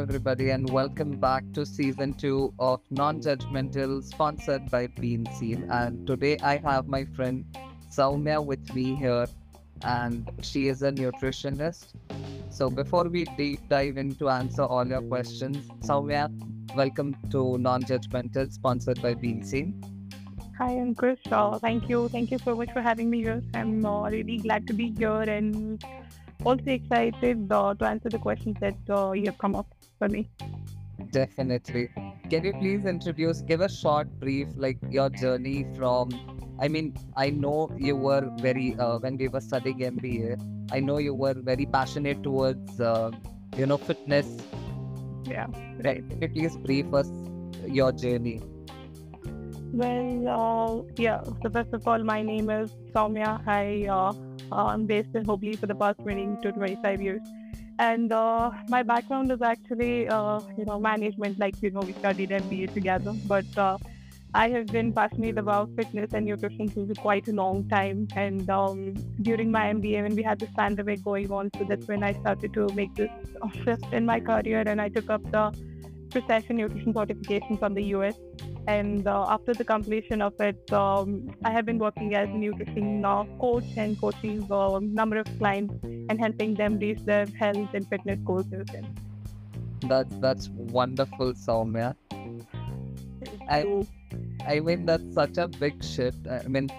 everybody, and welcome back to season two of Non Judgmental, sponsored by Bean Scene. And today I have my friend Soumya with me here, and she is a nutritionist. So before we deep dive into answer all your questions, Soumya, welcome to Non Judgmental, sponsored by Bean Scene. Hi, I'm Chris. Uh, thank you. Thank you so much for having me here. I'm uh, really glad to be here and also excited uh, to answer the questions that uh, you have come up for me. Definitely. Can you please introduce, give a short brief, like your journey from? I mean, I know you were very uh, when we were studying MBA. I know you were very passionate towards, uh, you know, fitness. Yeah. Right. Can you please brief us your journey? Well, uh, yeah. So first of all, my name is Soumya. I uh, I'm based in Hubli for the past 20 to 25 years, and uh, my background is actually uh, you know management. Like you know, we studied MBA together, but uh, I have been passionate about fitness and nutrition since quite a long time. And um, during my MBA, when we had this pandemic going on, so that's when I started to make this shift in my career, and I took up the Precision Nutrition certification from the US. And uh, after the completion of it, um, I have been working as a nutrition uh, coach and coaching a number of clients and helping them reach their health and fitness goals. That's that's wonderful, Soumya. I I mean that's such a big shift. I mean,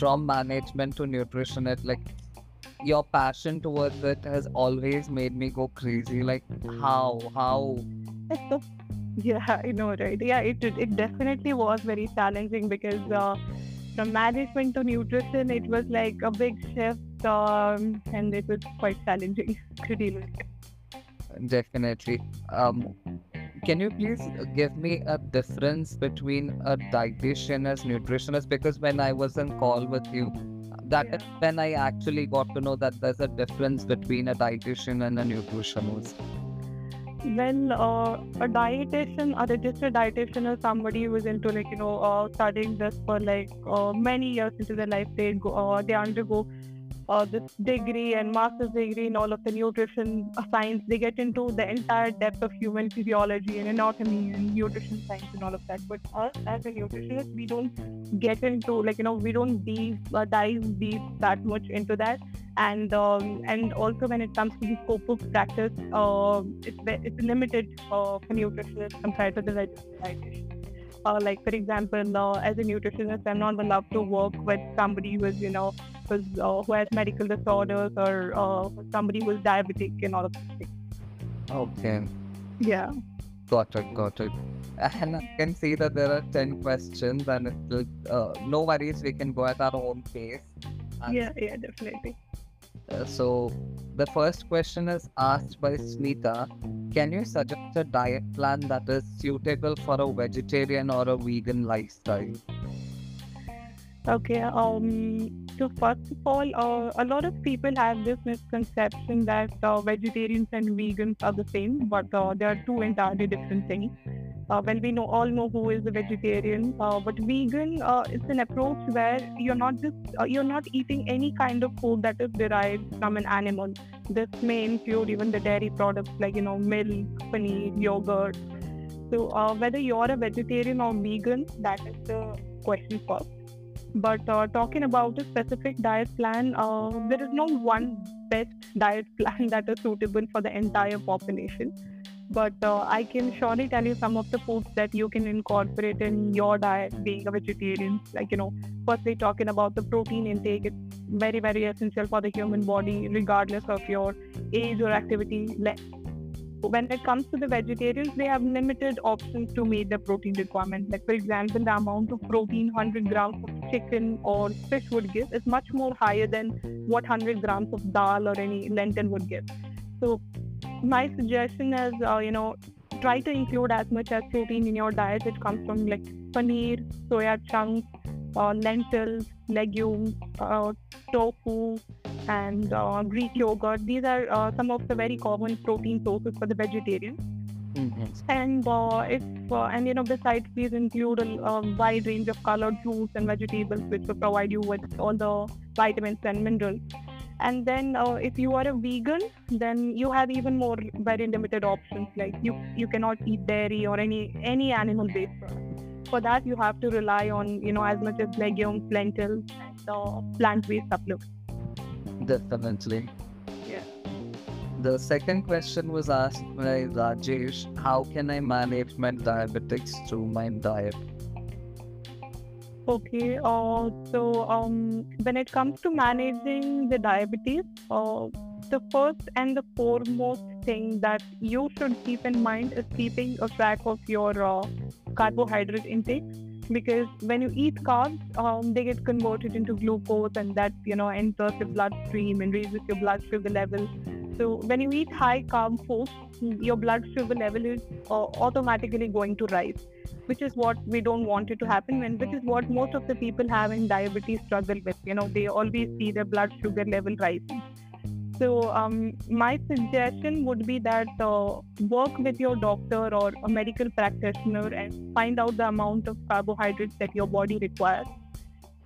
from management to nutrition, it like your passion towards it has always made me go crazy. Like how how yeah, I know, right? Yeah, it it definitely was very challenging because uh, from management to nutrition, it was like a big shift, um, and it was quite challenging to deal with. Definitely. Um, can you please give me a difference between a dietitian as nutritionist? Because when I was on call with you, that Yeah. is when I actually got to know that there's a difference between a dietitian and a nutritionist. Well, uh, a dietitian, a registered dietitian or somebody who is into like you know uh, studying this for like uh, many years into their life. They go, uh, they undergo uh, this degree and master's degree in all of the nutrition science. They get into the entire depth of human physiology and anatomy and nutrition science and all of that. But us as a nutritionist, we don't get into like you know we don't deep uh, dive deep that much into that and um, and also when it comes to the scope of practice, uh, it's it's limited uh, for nutritionists compared to the dietitian. Uh, like for example, uh, as a nutritionist, I'm not allowed to work with somebody who is you know who's, uh, who has medical disorders or uh, somebody who is diabetic and all of these things. Okay, Yeah. got it, got it. And I can see that there are 10 questions, and it will, uh, no worries, we can go at our own pace. And Yeah. Yeah. Definitely. Uh, so the first question is asked by Smita. Can you suggest a diet plan that is suitable for a vegetarian or a vegan lifestyle? Okay. Um. So first of all, uh, a lot of people have this misconception that uh, vegetarians and vegans are the same, but uh, they are two entirely different things. Uh, well, we know all know who is a vegetarian, uh, but vegan uh, is an approach where you're not just you're not eating any kind of food that is derived from an animal. This may include even the dairy products like you know milk, paneer, yogurt. So whether you're a vegetarian or vegan, that is the question first. But uh, talking about a specific diet plan, uh, there is no one best diet plan that is suitable for the entire population. But uh, I can surely tell you some of the foods that you can incorporate in your diet being a vegetarian. Like, you know, firstly, talking about the protein intake, it's very, very essential for the human body, regardless of your age or activity level when it comes to the vegetarians, they have limited options to meet the protein requirement. Like, for example, the amount of protein 100 grams of chicken or fish would give is much more higher than what 100 grams of dal or any lentil would give. So, my suggestion is, uh, you know, try to include as much as protein in your diet. It comes from like paneer, soya chunks, uh, lentils, legumes, uh, tofu, and uh, Greek yogurt. These are uh, some of the very common protein sources for the vegetarian. And uh, if uh, and you know besides these include a, a wide range of colored fruits and vegetables which will provide you with all the vitamins and minerals. And then uh, if you are a vegan, then you have even more very limited options. Like you you cannot eat dairy or any any animal based product. For that, you have to rely on you know as much as legumes, lentils, and uh, plant based supplements. Definitely. Yeah. The second question was asked by Rajesh How can I manage my diabetics through my diet? Okay, uh, so um, when it comes to managing the diabetes, uh, the first and the foremost thing that you should keep in mind is keeping a track of your uh, carbohydrate intake because when you eat carbs, um, they get converted into glucose and that you know enters your bloodstream and raises your blood sugar level. So when you eat high carb foods, your blood sugar level is uh, automatically going to rise which is what we don't want it to happen and which is what most of the people having diabetes struggle with you know they always see their blood sugar level rising so um, my suggestion would be that uh, work with your doctor or a medical practitioner and find out the amount of carbohydrates that your body requires.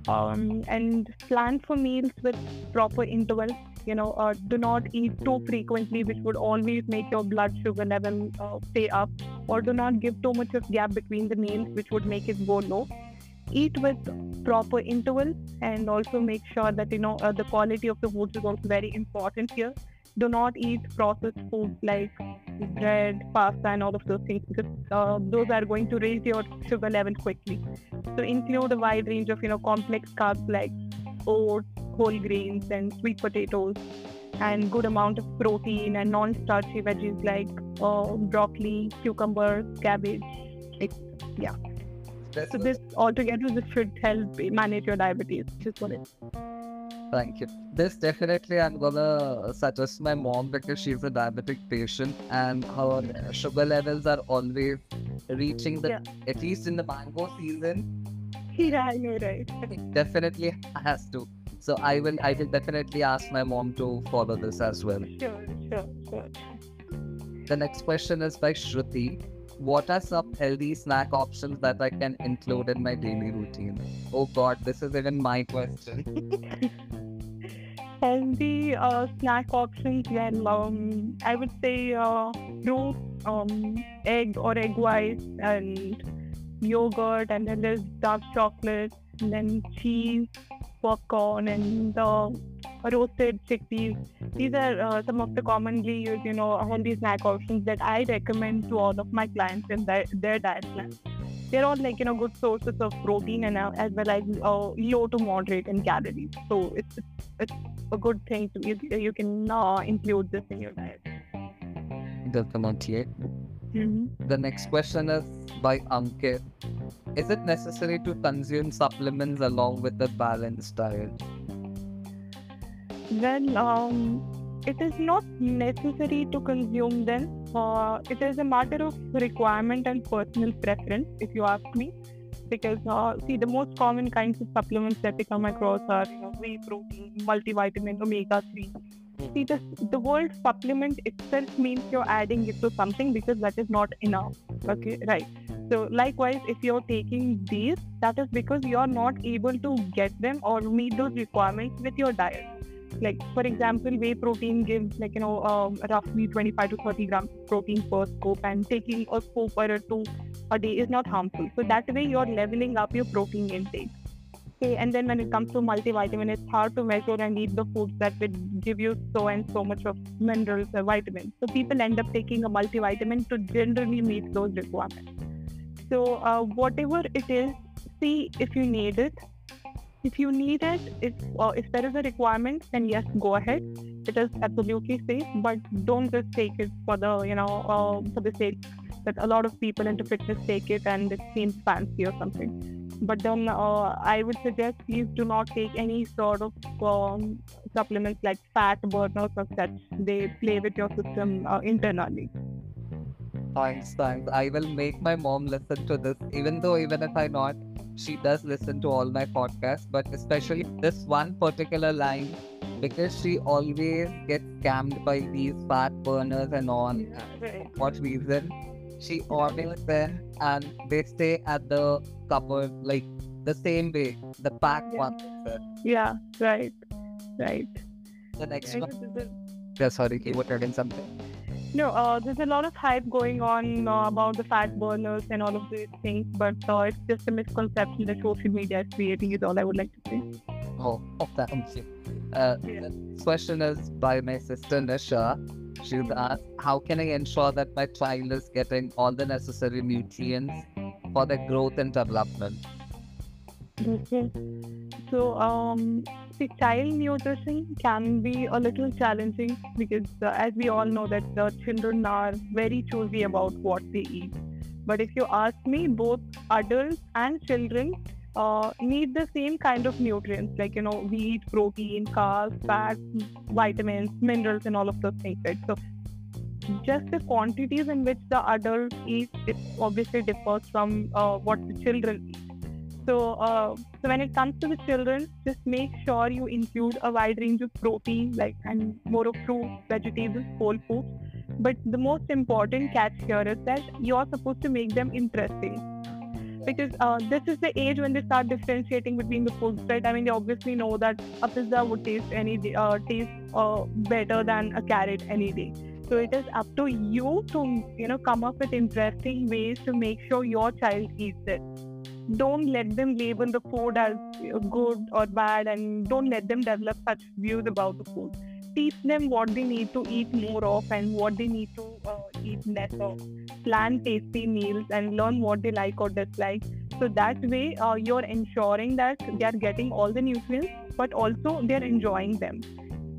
Um, and plan for meals with proper intervals you know uh, do not eat too frequently which would always make your blood sugar level uh, stay up or do not give too much of gap between the meals which would make it go low eat with proper intervals and also make sure that you know uh, the quality of the food is also very important here. Do not eat processed foods like bread pasta and all of those things because uh, those are going to raise your sugar level quickly. So include a wide range of you know complex carbs like oats whole grains and sweet potatoes and good amount of protein and non-starchy veggies like uh, broccoli cucumber cabbage yeah so this altogether this should help manage your diabetes just what it Thank you. This definitely I'm gonna suggest my mom because she's a diabetic patient and her sugar levels are always reaching the Yeah. at least in the mango season. yeah you're right definitely has to. So I will I will definitely ask my mom to follow this as well. sure sure sure The next question is by Shruti. What are some healthy snack options that I can include in my daily routine? Oh god, this is even my question. healthy uh, snack options well um, i would say uh, fruit um, egg or egg whites and yogurt and then there's dark chocolate and then cheese popcorn and uh, roasted chickpeas these are uh, some of the commonly used you know healthy snack options that i recommend to all of my clients in their, their diet plan they're all like you know good sources of protein and uh, as well as uh, low to moderate in calories so it's it's a good thing to you, you can uh, include this in your diet Definitely. mm-hmm. The next question is by Ankit. Is it necessary to consume supplements along with a balanced diet? Well, um, it is not necessary to consume them. Uh, it is a matter of requirement and personal preference, if you ask me. Because uh, see, the most common kinds of supplements that we come across are you know, whey protein, multivitamin, omega three. See, the the word supplement itself means you're adding it to something because that is not enough. Okay, right. So likewise, if you're taking these, that is because you're not able to get them or meet those requirements with your diet like for example whey protein gives like you know um, roughly 25 to 30 grams protein per scoop and taking a scoop or a two a day is not harmful. So that way you're leveling up your protein intake. Okay and then when it comes to multivitamin it's hard to measure and eat the foods that would give you so and so much of minerals or vitamins. So people end up taking a multivitamin to generally meet those requirements. So uh, whatever it is see if you need it if you need it if uh, if there is a requirement then yes go ahead. It is absolutely safe but don't just take it for the you know uh, for the sake that a lot of people into fitness take it and it seems fancy or something. But then uh, i would suggest please do not take any sort of um, supplements like fat burners or such. They play with your system uh, internally. Thanks, thanks. I will make my mom listen to this, even though even if I not, she does listen to all my podcasts, but especially this one particular line because she always gets scammed by these fat burners and all. right. What reason? She orders them and they stay at the cupboard like the same way, the packed Yeah. ones. sir. yeah right right the next one. know Yeah, sorry, you were telling something. No, uh, there's a lot of hype going on uh, about the fat burners and all of these things, but uh, it's just a misconception that social media is creating. Is all I would like to say. Oh, oh thank you. Uh, Yeah. Question is by my sister Nisha. She's asked, how can I ensure that my child is getting all the necessary nutrients for their growth and development? Okay. So, um, see, child nutrition can be a little challenging because, uh, as we all know, that the children are very choosy about what they eat. But if you ask me, both adults and children uh, need the same kind of nutrients. Like you know, we eat protein, carbs, fats, vitamins, minerals, and all of those things, right? So. Just the quantities in which the adult eats, it obviously differs from uh, what the children eat. So, uh, so when it comes to the children, just make sure you include a wide range of protein, like and more of fruits, vegetables, whole foods. But the most important catch here is that you are supposed to make them interesting, because uh, this is the age when they start differentiating between the foods, right? I mean, they obviously know that a pizza would taste any day, uh, taste uh, better than a carrot any day. So it is up to you to you know come up with interesting ways to make sure your child eats it don't let them label the food as good or bad and don't let them develop such views about the food. Teach them what they need to eat more of and what they need to uh, eat less of. Plan tasty meals and learn what they like or dislike. So that way uh, you're ensuring that they are getting all the nutrients but also they're enjoying them.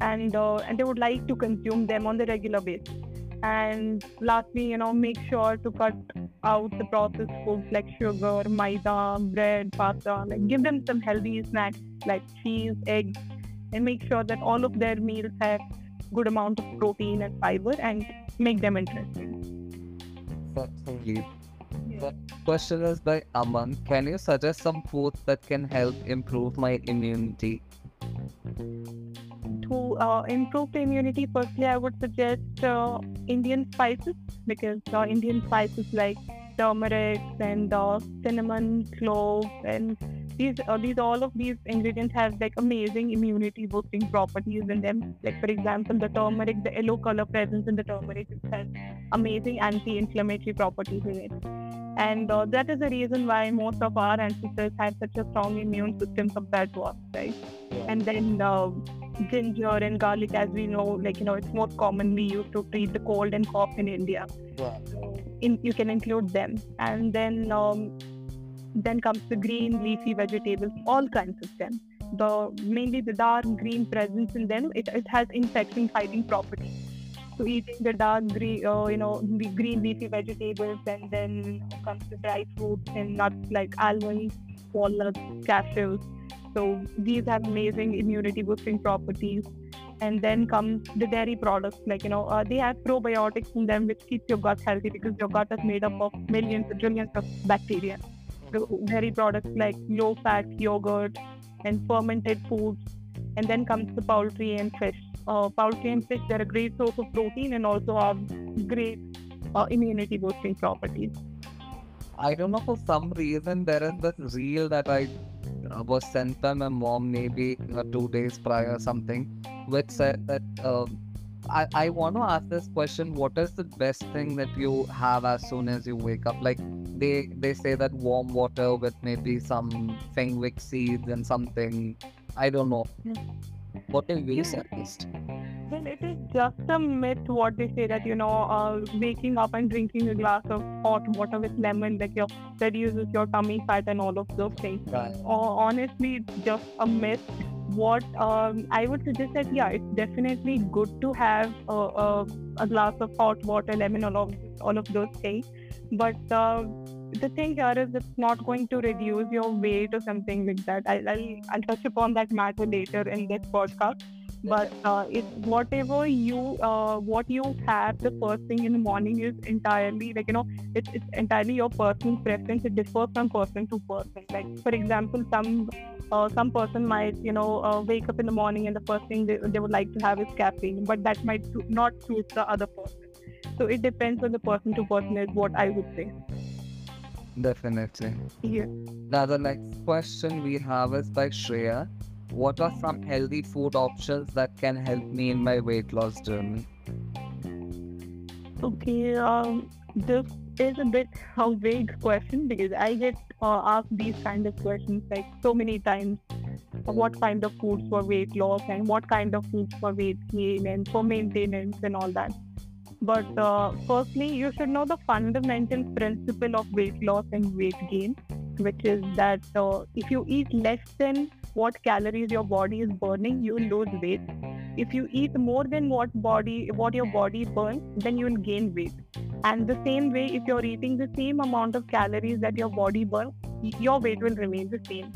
And uh, and they would like to consume them on the regular basis and lastly you know make sure to cut out the processed foods like sugar, maida, bread, pasta. Like give them some healthy snacks like cheese, eggs, and make sure that all of their meals have good amount of protein and fiber and make them interesting. Certainly. The question is by Aman. Can you suggest some foods that can help improve my immunity? Uh, improve the immunity, firstly, I would suggest uh, Indian spices because uh, Indian spices like turmeric and uh, cinnamon, clove, and these uh, these all of these ingredients have like amazing immunity boosting properties in them. Like for example, the turmeric, the yellow color presence in the turmeric has amazing anti-inflammatory properties in it. And uh, that is the reason why most of our ancestors had such a strong immune system compared to us, right? And then uh, ginger and garlic, as we know, like you know, it's more commonly used to treat the cold and cough in India. In, you can include them, and then um, then comes the green leafy vegetables, all kinds of them. The mainly the dark green presence in them, it, it has infection fighting properties. So eating the dark green, uh, you know, the green leafy vegetables, and then comes the dry fruits and nuts like almonds, walnuts, cashews. So these have amazing immunity boosting properties. And then comes the dairy products, like you know, uh, they have probiotics in them which keeps your gut healthy because your gut is made up of millions, trillions of bacteria. Dairy products like low-fat yogurt and fermented foods, and then comes the poultry and fish. Uh, poultry and fish, they're a great source of protein and also have great uh, immunity boosting properties. I don't know for some reason there is this reel that I uh, was sent by my mom maybe uh, two days prior or something, which said that um, I I want to ask this question: What is the best thing that you have as soon as you wake up? Like they they say that warm water with maybe some fenugreek seeds and something. I don't know. What do you suggest? Well, it is just a myth what they say that you know, uh, waking up and drinking a glass of hot water with lemon like your reduces your tummy fat and all of those things. Right. Uh, honestly, it's just a myth. What um, I would suggest that yeah, it's definitely good to have a, a, a glass of hot water, lemon, all of all of those things. But uh, the thing here is it's not going to reduce your weight or something like that. I'll, I'll, I'll touch upon that matter later in this podcast but uh, it's whatever you uh, what you have the first thing in the morning is entirely like you know it's, it's entirely your personal preference. It differs from person to person. Like for example some uh, some person might you know uh, wake up in the morning and the first thing they, they would like to have is caffeine but that might not suit the other person. So it depends on the person to person is what i would say. Definitely. yeah Now the next question we have is by Shreya. What are some healthy food options that can help me in my weight loss journey? Okay, um, this is a bit of a vague question because I get uh, asked these kind of questions like so many times. What kind of foods for weight loss and what kind of foods for weight gain and for maintenance and all that. But uh, firstly, you should know the fundamental principle of weight loss and weight gain, which is that uh, if you eat less than what calories your body is burning, you will lose weight. If you eat more than what body what your body burns, then you will gain weight. And the same way, if you're eating the same amount of calories that your body burns, your weight will remain the same.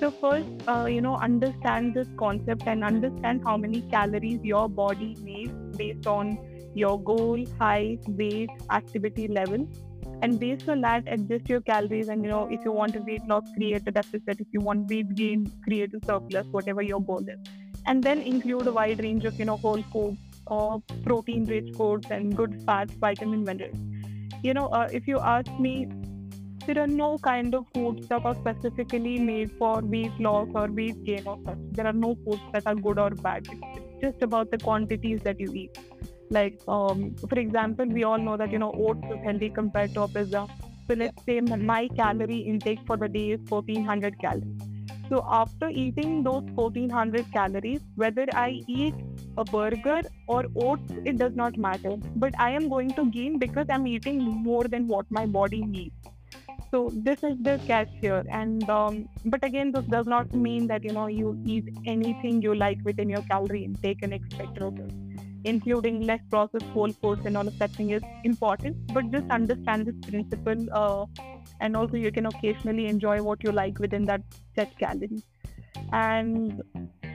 So first, uh, you know, understand this concept and understand how many calories your body needs based on your goal, height, weight, activity level. And based on that, adjust your calories. And you know, if you want a weight loss, create a deficit. If you want weight gain, create a surplus, whatever your goal is. And then include a wide range of you know whole foods or protein-rich foods and good fats, vitamin, minerals. You know, uh, if you ask me, there are no kind of foods that are specifically made for weight loss or weight gain or such. There are no foods that are good or bad. It's just about the quantities that you eat. Like, um, for example, we all know that you know oats is healthy compared to a pizza. So let's say my calorie intake for the day is 1400 calories. So after eating those 1400 calories, whether I eat a burger or oats, it does not matter. But I am going to gain because I'm eating more than what my body needs. So this is the catch here. And um, but again, this does not mean that you know you eat anything you like within your calorie intake and expect results including less processed whole foods and all of that thing is important. But just understand this principle, uh, and also you can occasionally enjoy what you like within that set calorie. And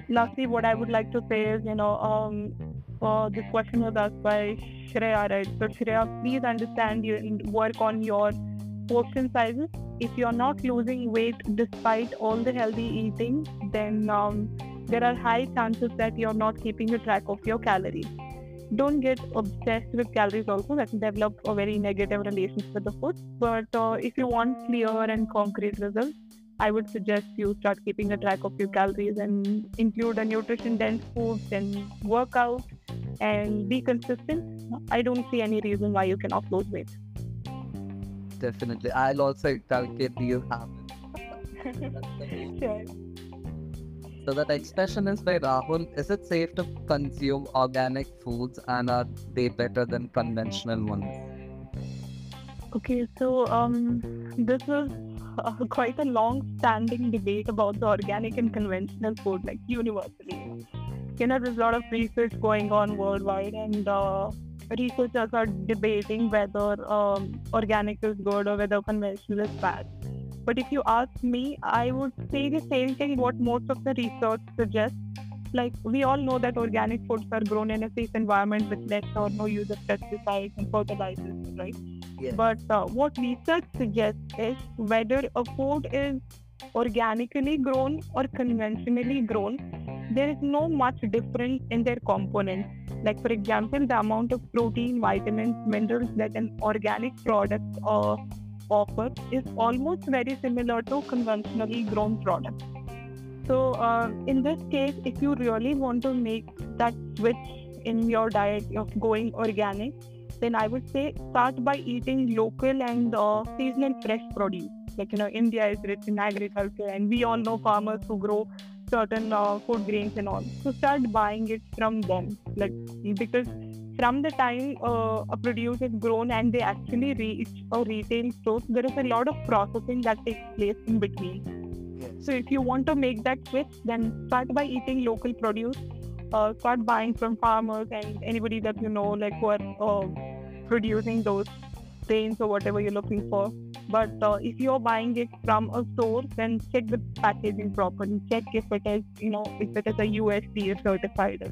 lastly, what I would like to say is, you know, um, uh, this question was asked by Shreya, right? So Shreya, please understand you work on your portion sizes. If you're not losing weight despite all the healthy eating, then um, there are high chances that you're not keeping a track of your calories. Don't get obsessed with calories also, that develop a very negative relationship with the food. But uh, if you want clear and concrete results, I would suggest you start keeping a track of your calories and include a nutrition dense foods and workout and be consistent. I don't see any reason why you cannot lose weight. Definitely. I'll also calculate these habits. sure. So the next question is by Rahul. Is it safe to consume organic foods and are they better than conventional ones? Okay, so um, this is uh, quite a long-standing debate about the organic and conventional food, like universally. You know, there's a lot of research going on worldwide, and uh, researchers are debating whether um, organic is good or whether conventional is bad. But if you ask me, I would say the same thing what most of the research suggests. Like we all know that organic foods are grown in a safe environment with less or no use of pesticides and fertilizers, right? Yes. But uh, what research suggests is whether a food is organically grown or conventionally grown, there is no much difference in their components. Like, for example, the amount of protein, vitamins, minerals that an organic product uh, offer is almost very similar to conventionally grown products. So, uh, in this case, if you really want to make that switch in your diet of going organic, then I would say start by eating local and uh, seasonal fresh produce. Like, you know, India is rich in agriculture, and we all know farmers who grow certain uh, food grains and all. So, start buying it from them. Like, because from the time uh, a produce is grown and they actually reach a retail store, there is a lot of processing that takes place in between. So if you want to make that switch, then start by eating local produce. Uh, start buying from farmers and anybody that you know, like who are uh, producing those grains or whatever you're looking for. But uh, if you're buying it from a store, then check the packaging properly. Check if it is, you know, if it is a USDA certified.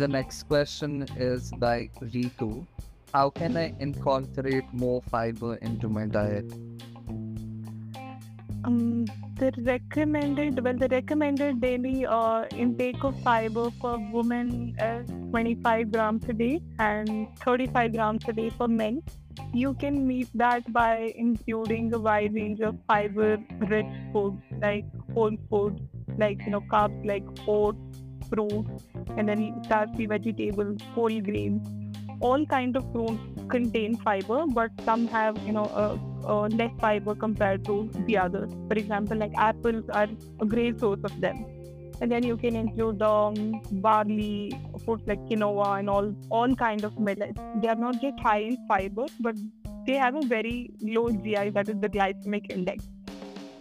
The next question is by Ritu. How can I incorporate more fiber into my diet? Um, the recommended, well, the recommended daily uh, intake of fiber for women is 25 grams a day and 35 grams a day for men. you can meet that by including a wide range of fiber-rich foods like whole foods, like you know carbs like oats, fruits, and then starchy vegetables, whole grains. All kind of fruits contain fiber, but some have you know a, a less fiber compared to the others. For example, like apples are a great source of them and then you can include um, barley foods like quinoa and all all kind of millets they are not just high in fiber but they have a very low gi that is the glycemic index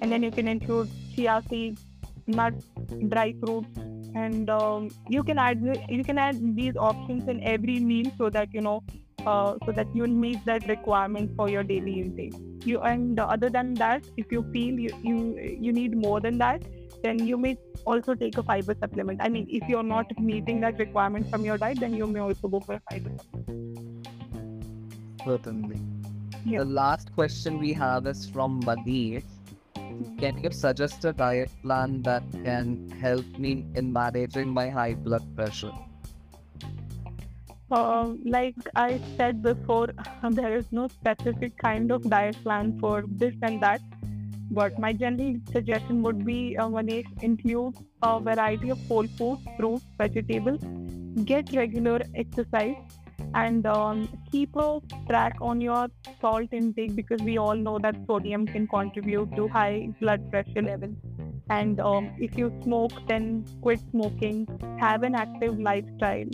and then you can include chia seeds nuts dry fruits and um, you can add you can add these options in every meal so that you know uh, so that you'll meet that requirement for your daily intake you and other than that if you feel you you, you need more than that then you may also take a fiber supplement. I mean, if you're not meeting that requirement from your diet, then you may also go for a fiber supplement. Certainly. Yeah. The last question we have is from Manish. Can you suggest a diet plan that can help me in managing my high blood pressure? Uh, like I said before, there is no specific kind of diet plan for this and that. But my general suggestion would be uh, Manish, include a variety of whole foods, fruits, vegetables, get regular exercise, and um, keep a track on your salt intake because we all know that sodium can contribute to high blood pressure levels. And um, if you smoke, then quit smoking, have an active lifestyle,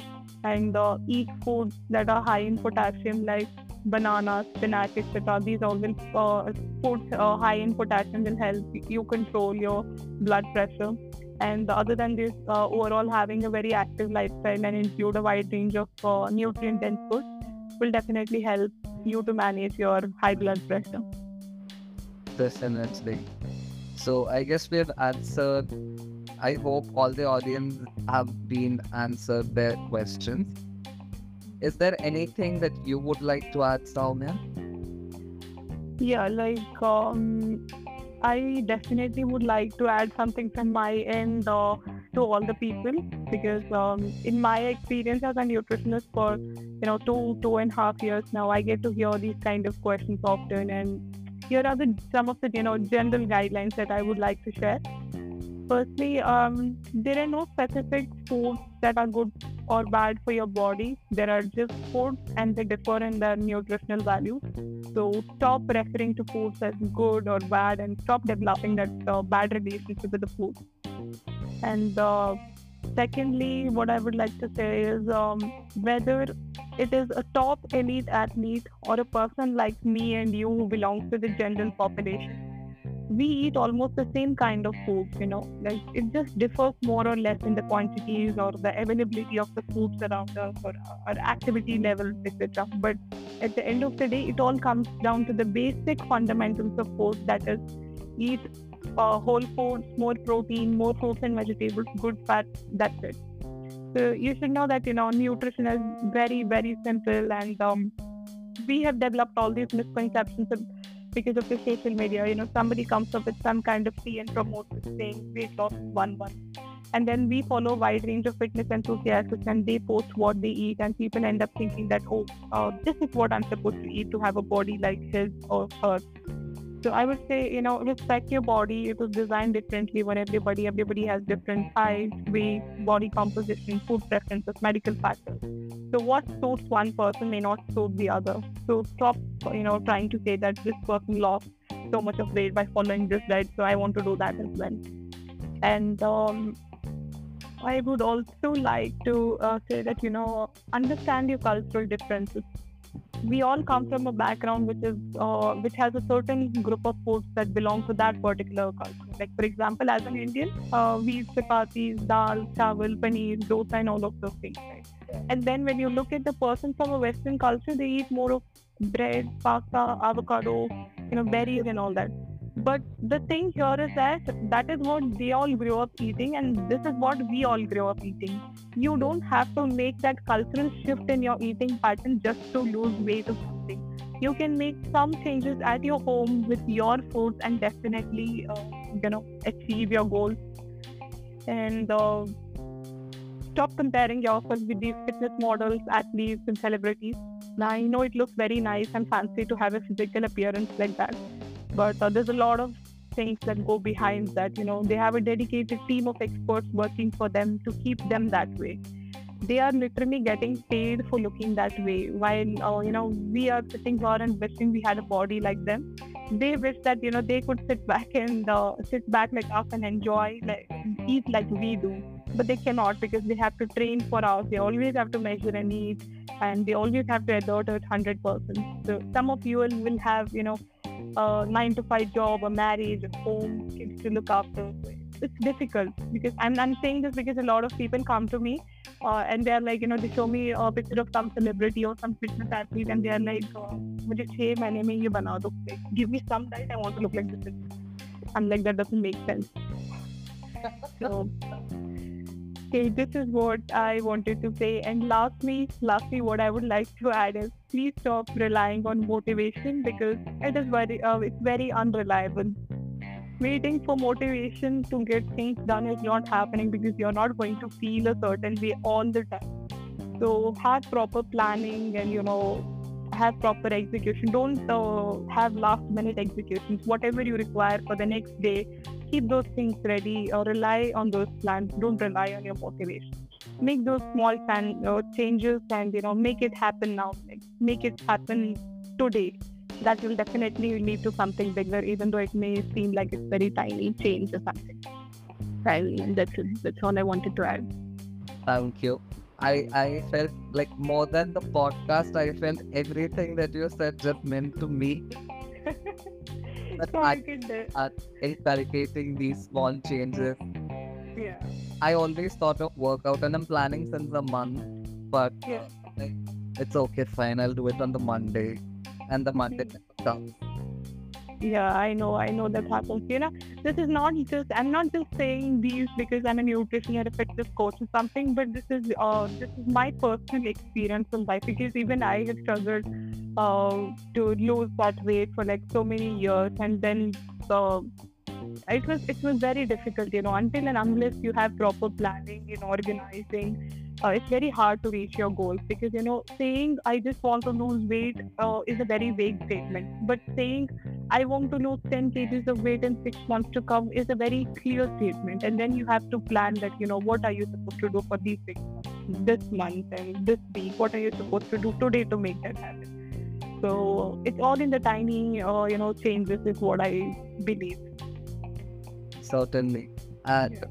and uh, eat foods that are high in potassium, like bananas, spinach, etc. These all will uh, foods uh, high in potassium will help you control your blood pressure. And other than this, uh, overall having a very active lifestyle and include a wide range of uh, nutrient dense foods will definitely help you to manage your high blood pressure. Definitely. So I guess we've answered. I hope all the audience have been answered their questions. Is there anything that you would like to add, Soumya? Yeah, like um, I definitely would like to add something from my end uh, to all the people because um, in my experience as a nutritionist for you know two two and a half years now, I get to hear these kind of questions often, and here are the some of the you know general guidelines that I would like to share. Firstly, um, there are no specific foods that are good or bad for your body. There are just foods and they differ in their nutritional value. So stop referring to foods as good or bad and stop developing that uh, bad relationship with the food. And uh, secondly, what I would like to say is um, whether it is a top elite athlete or a person like me and you who belongs to the general population we eat almost the same kind of food, you know, like it just differs more or less in the quantities or the availability of the foods around us or our activity levels, etc. But at the end of the day, it all comes down to the basic fundamentals of food that is, eat uh, whole foods, more protein, more fruits and vegetables, good fat, that's it. So you should know that, you know, nutrition is very, very simple and um, we have developed all these misconceptions because of the social media. You know, somebody comes up with some kind of tea and promotes saying weight loss one one. And then we follow a wide range of fitness enthusiasts and they post what they eat and people end up thinking that, oh, uh, this is what I'm supposed to eat to have a body like his or her. So I would say, you know, respect your body. It was designed differently for everybody. Everybody has different height, weight, body composition, food preferences, medical factors. So what suits one person may not suit the other. So stop, you know, trying to say that this person lost so much of weight by following this diet, so I want to do that as well. And um, I would also like to uh, say that you know understand your cultural differences we all come from a background which is uh, which has a certain group of foods that belong to that particular culture. Like for example, as an Indian, uh, we eat chapatis, dal, chawal, paneer, dosa, and all of those things. Right? And then when you look at the person from a Western culture, they eat more of bread, pasta, avocado, you know, berries, and all that. But the thing here is that that is what they all grew up eating, and this is what we all grew up eating. You don't have to make that cultural shift in your eating pattern just to lose weight or something. You can make some changes at your home with your foods and definitely, uh, you know, achieve your goals. And uh, stop comparing yourself with these fitness models, athletes, and celebrities Now, I know it looks very nice and fancy to have a physical appearance like that, but uh, there's a lot of things that go behind that. You know, they have a dedicated team of experts working for them to keep them that way. They are literally getting paid for looking that way, while uh, you know we are sitting here and wishing we had a body like them. They wish that you know they could sit back and uh, sit back like us and enjoy, like eat like we do but they cannot because they have to train for hours. They always have to measure and eat, and they always have to adhere to it hundred percent. So some of you will, will have you know a nine to five job, a marriage, a home, kids to look after. It's difficult because I'm, I'm saying this because a lot of people come to me uh, and they're like, you know, they show me a picture of some celebrity or some fitness athlete and they're like, uh, मुझे छह महीने में ये बना दो give me some diet I want to look like this I'm like that doesn't make sense so Okay, this is what I wanted to say. And lastly, lastly, what I would like to add is please stop relying on motivation because it is very, uh, it's very unreliable. Waiting for motivation to get things done is not happening because you're not going to feel a certain way all the time. So have proper planning and you know have proper execution. Don't uh, have last minute executions. Whatever you require for the next day, keep those things ready or rely on those plans. Don't rely on your motivation. Make those small plan, uh, changes and you know make it happen now. Make it happen today. That will definitely lead to something bigger, even though it may seem like it's very tiny change or something. Right, and that's that's all I wanted to add. Thank you. I I felt like more than the podcast, I felt everything that you said just meant to me. that so I I could, uh, are inculcating these small changes. yeah, I always thought of workout and I'm planning since a month, but yeah. like, it's okay, fine. I'll do it on the Monday, and the Monday never comes. Yeah, I know, I know that happens. You know, this is not just I'm not just saying these because I'm a nutrition or a fitness coach or something, but this is uh this is my personal experience in life because even I have struggled uh to lose that weight for like so many years and then uh, it was it was very difficult, you know, until and unless you have proper planning and organizing uh, it's very hard to reach your goals because you know saying i just want to lose weight uh, is a very vague statement. But saying i want to lose 10 kgs of weight in six months to come is a very clear statement. And then you have to plan that you know what are you supposed to do for these six months this month and this week? What are you supposed to do today to make that happen? So it's all in the tiny uh, you know changes is what i believe Certainly. And Yeah.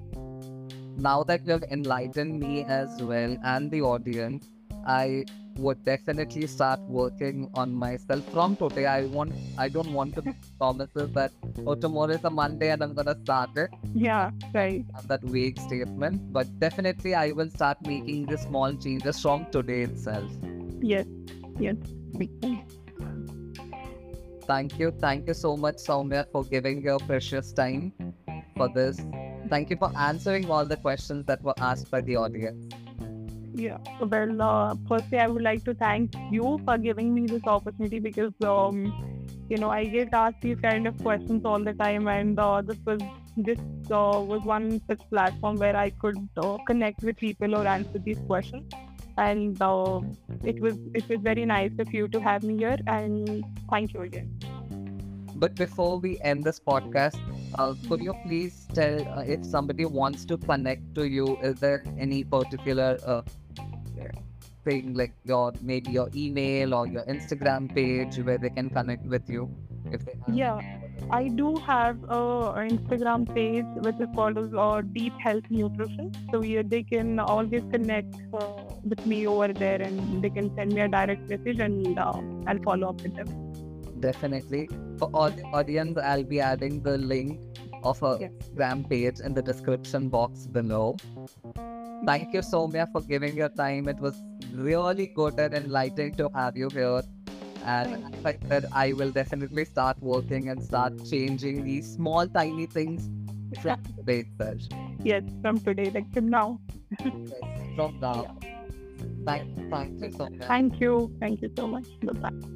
now that you've enlightened me as well and the audience, I would definitely start working on myself from today. I want I don't want to make promises that oh tomorrow is a Monday and I'm gonna start it. yeah right that vague statement. But definitely I will start making the small changes from today itself. yes yes Thank you. Thank you so much, Soumya, for giving your precious time for this. Thank you for answering all the questions that were asked by the audience. Yeah. Well, uh, firstly, I would like to thank you for giving me this opportunity because, um, you know, I get asked these kind of questions all the time, and uh, this was this uh, was one such platform where I could uh, connect with people or answer these questions. And uh, it was it was very nice of you to have me here, and thank you again. But before we end this podcast, uh, could you please tell uh, if somebody wants to connect to you? Is there any particular uh, thing like your maybe your email or your Instagram page where they can connect with you? If they have? Yeah, I do have a Instagram page which is called uh, Deep Health Nutrition. So yeah, they can always connect uh, with me over there, and they can send me a direct message, and uh, I'll follow up with them. Definitely. For all the audience, I'll be adding the link of a Yes. Instagram page in the description box below. Thank you, Soumya, for giving your time. It was really good and enlightening to have you here. And as I said, I will definitely start working and start changing these small, tiny things from today. Yes, from today, like from now. From now. Thank, thank you so much. Thank you. Thank you so much. Bye bye.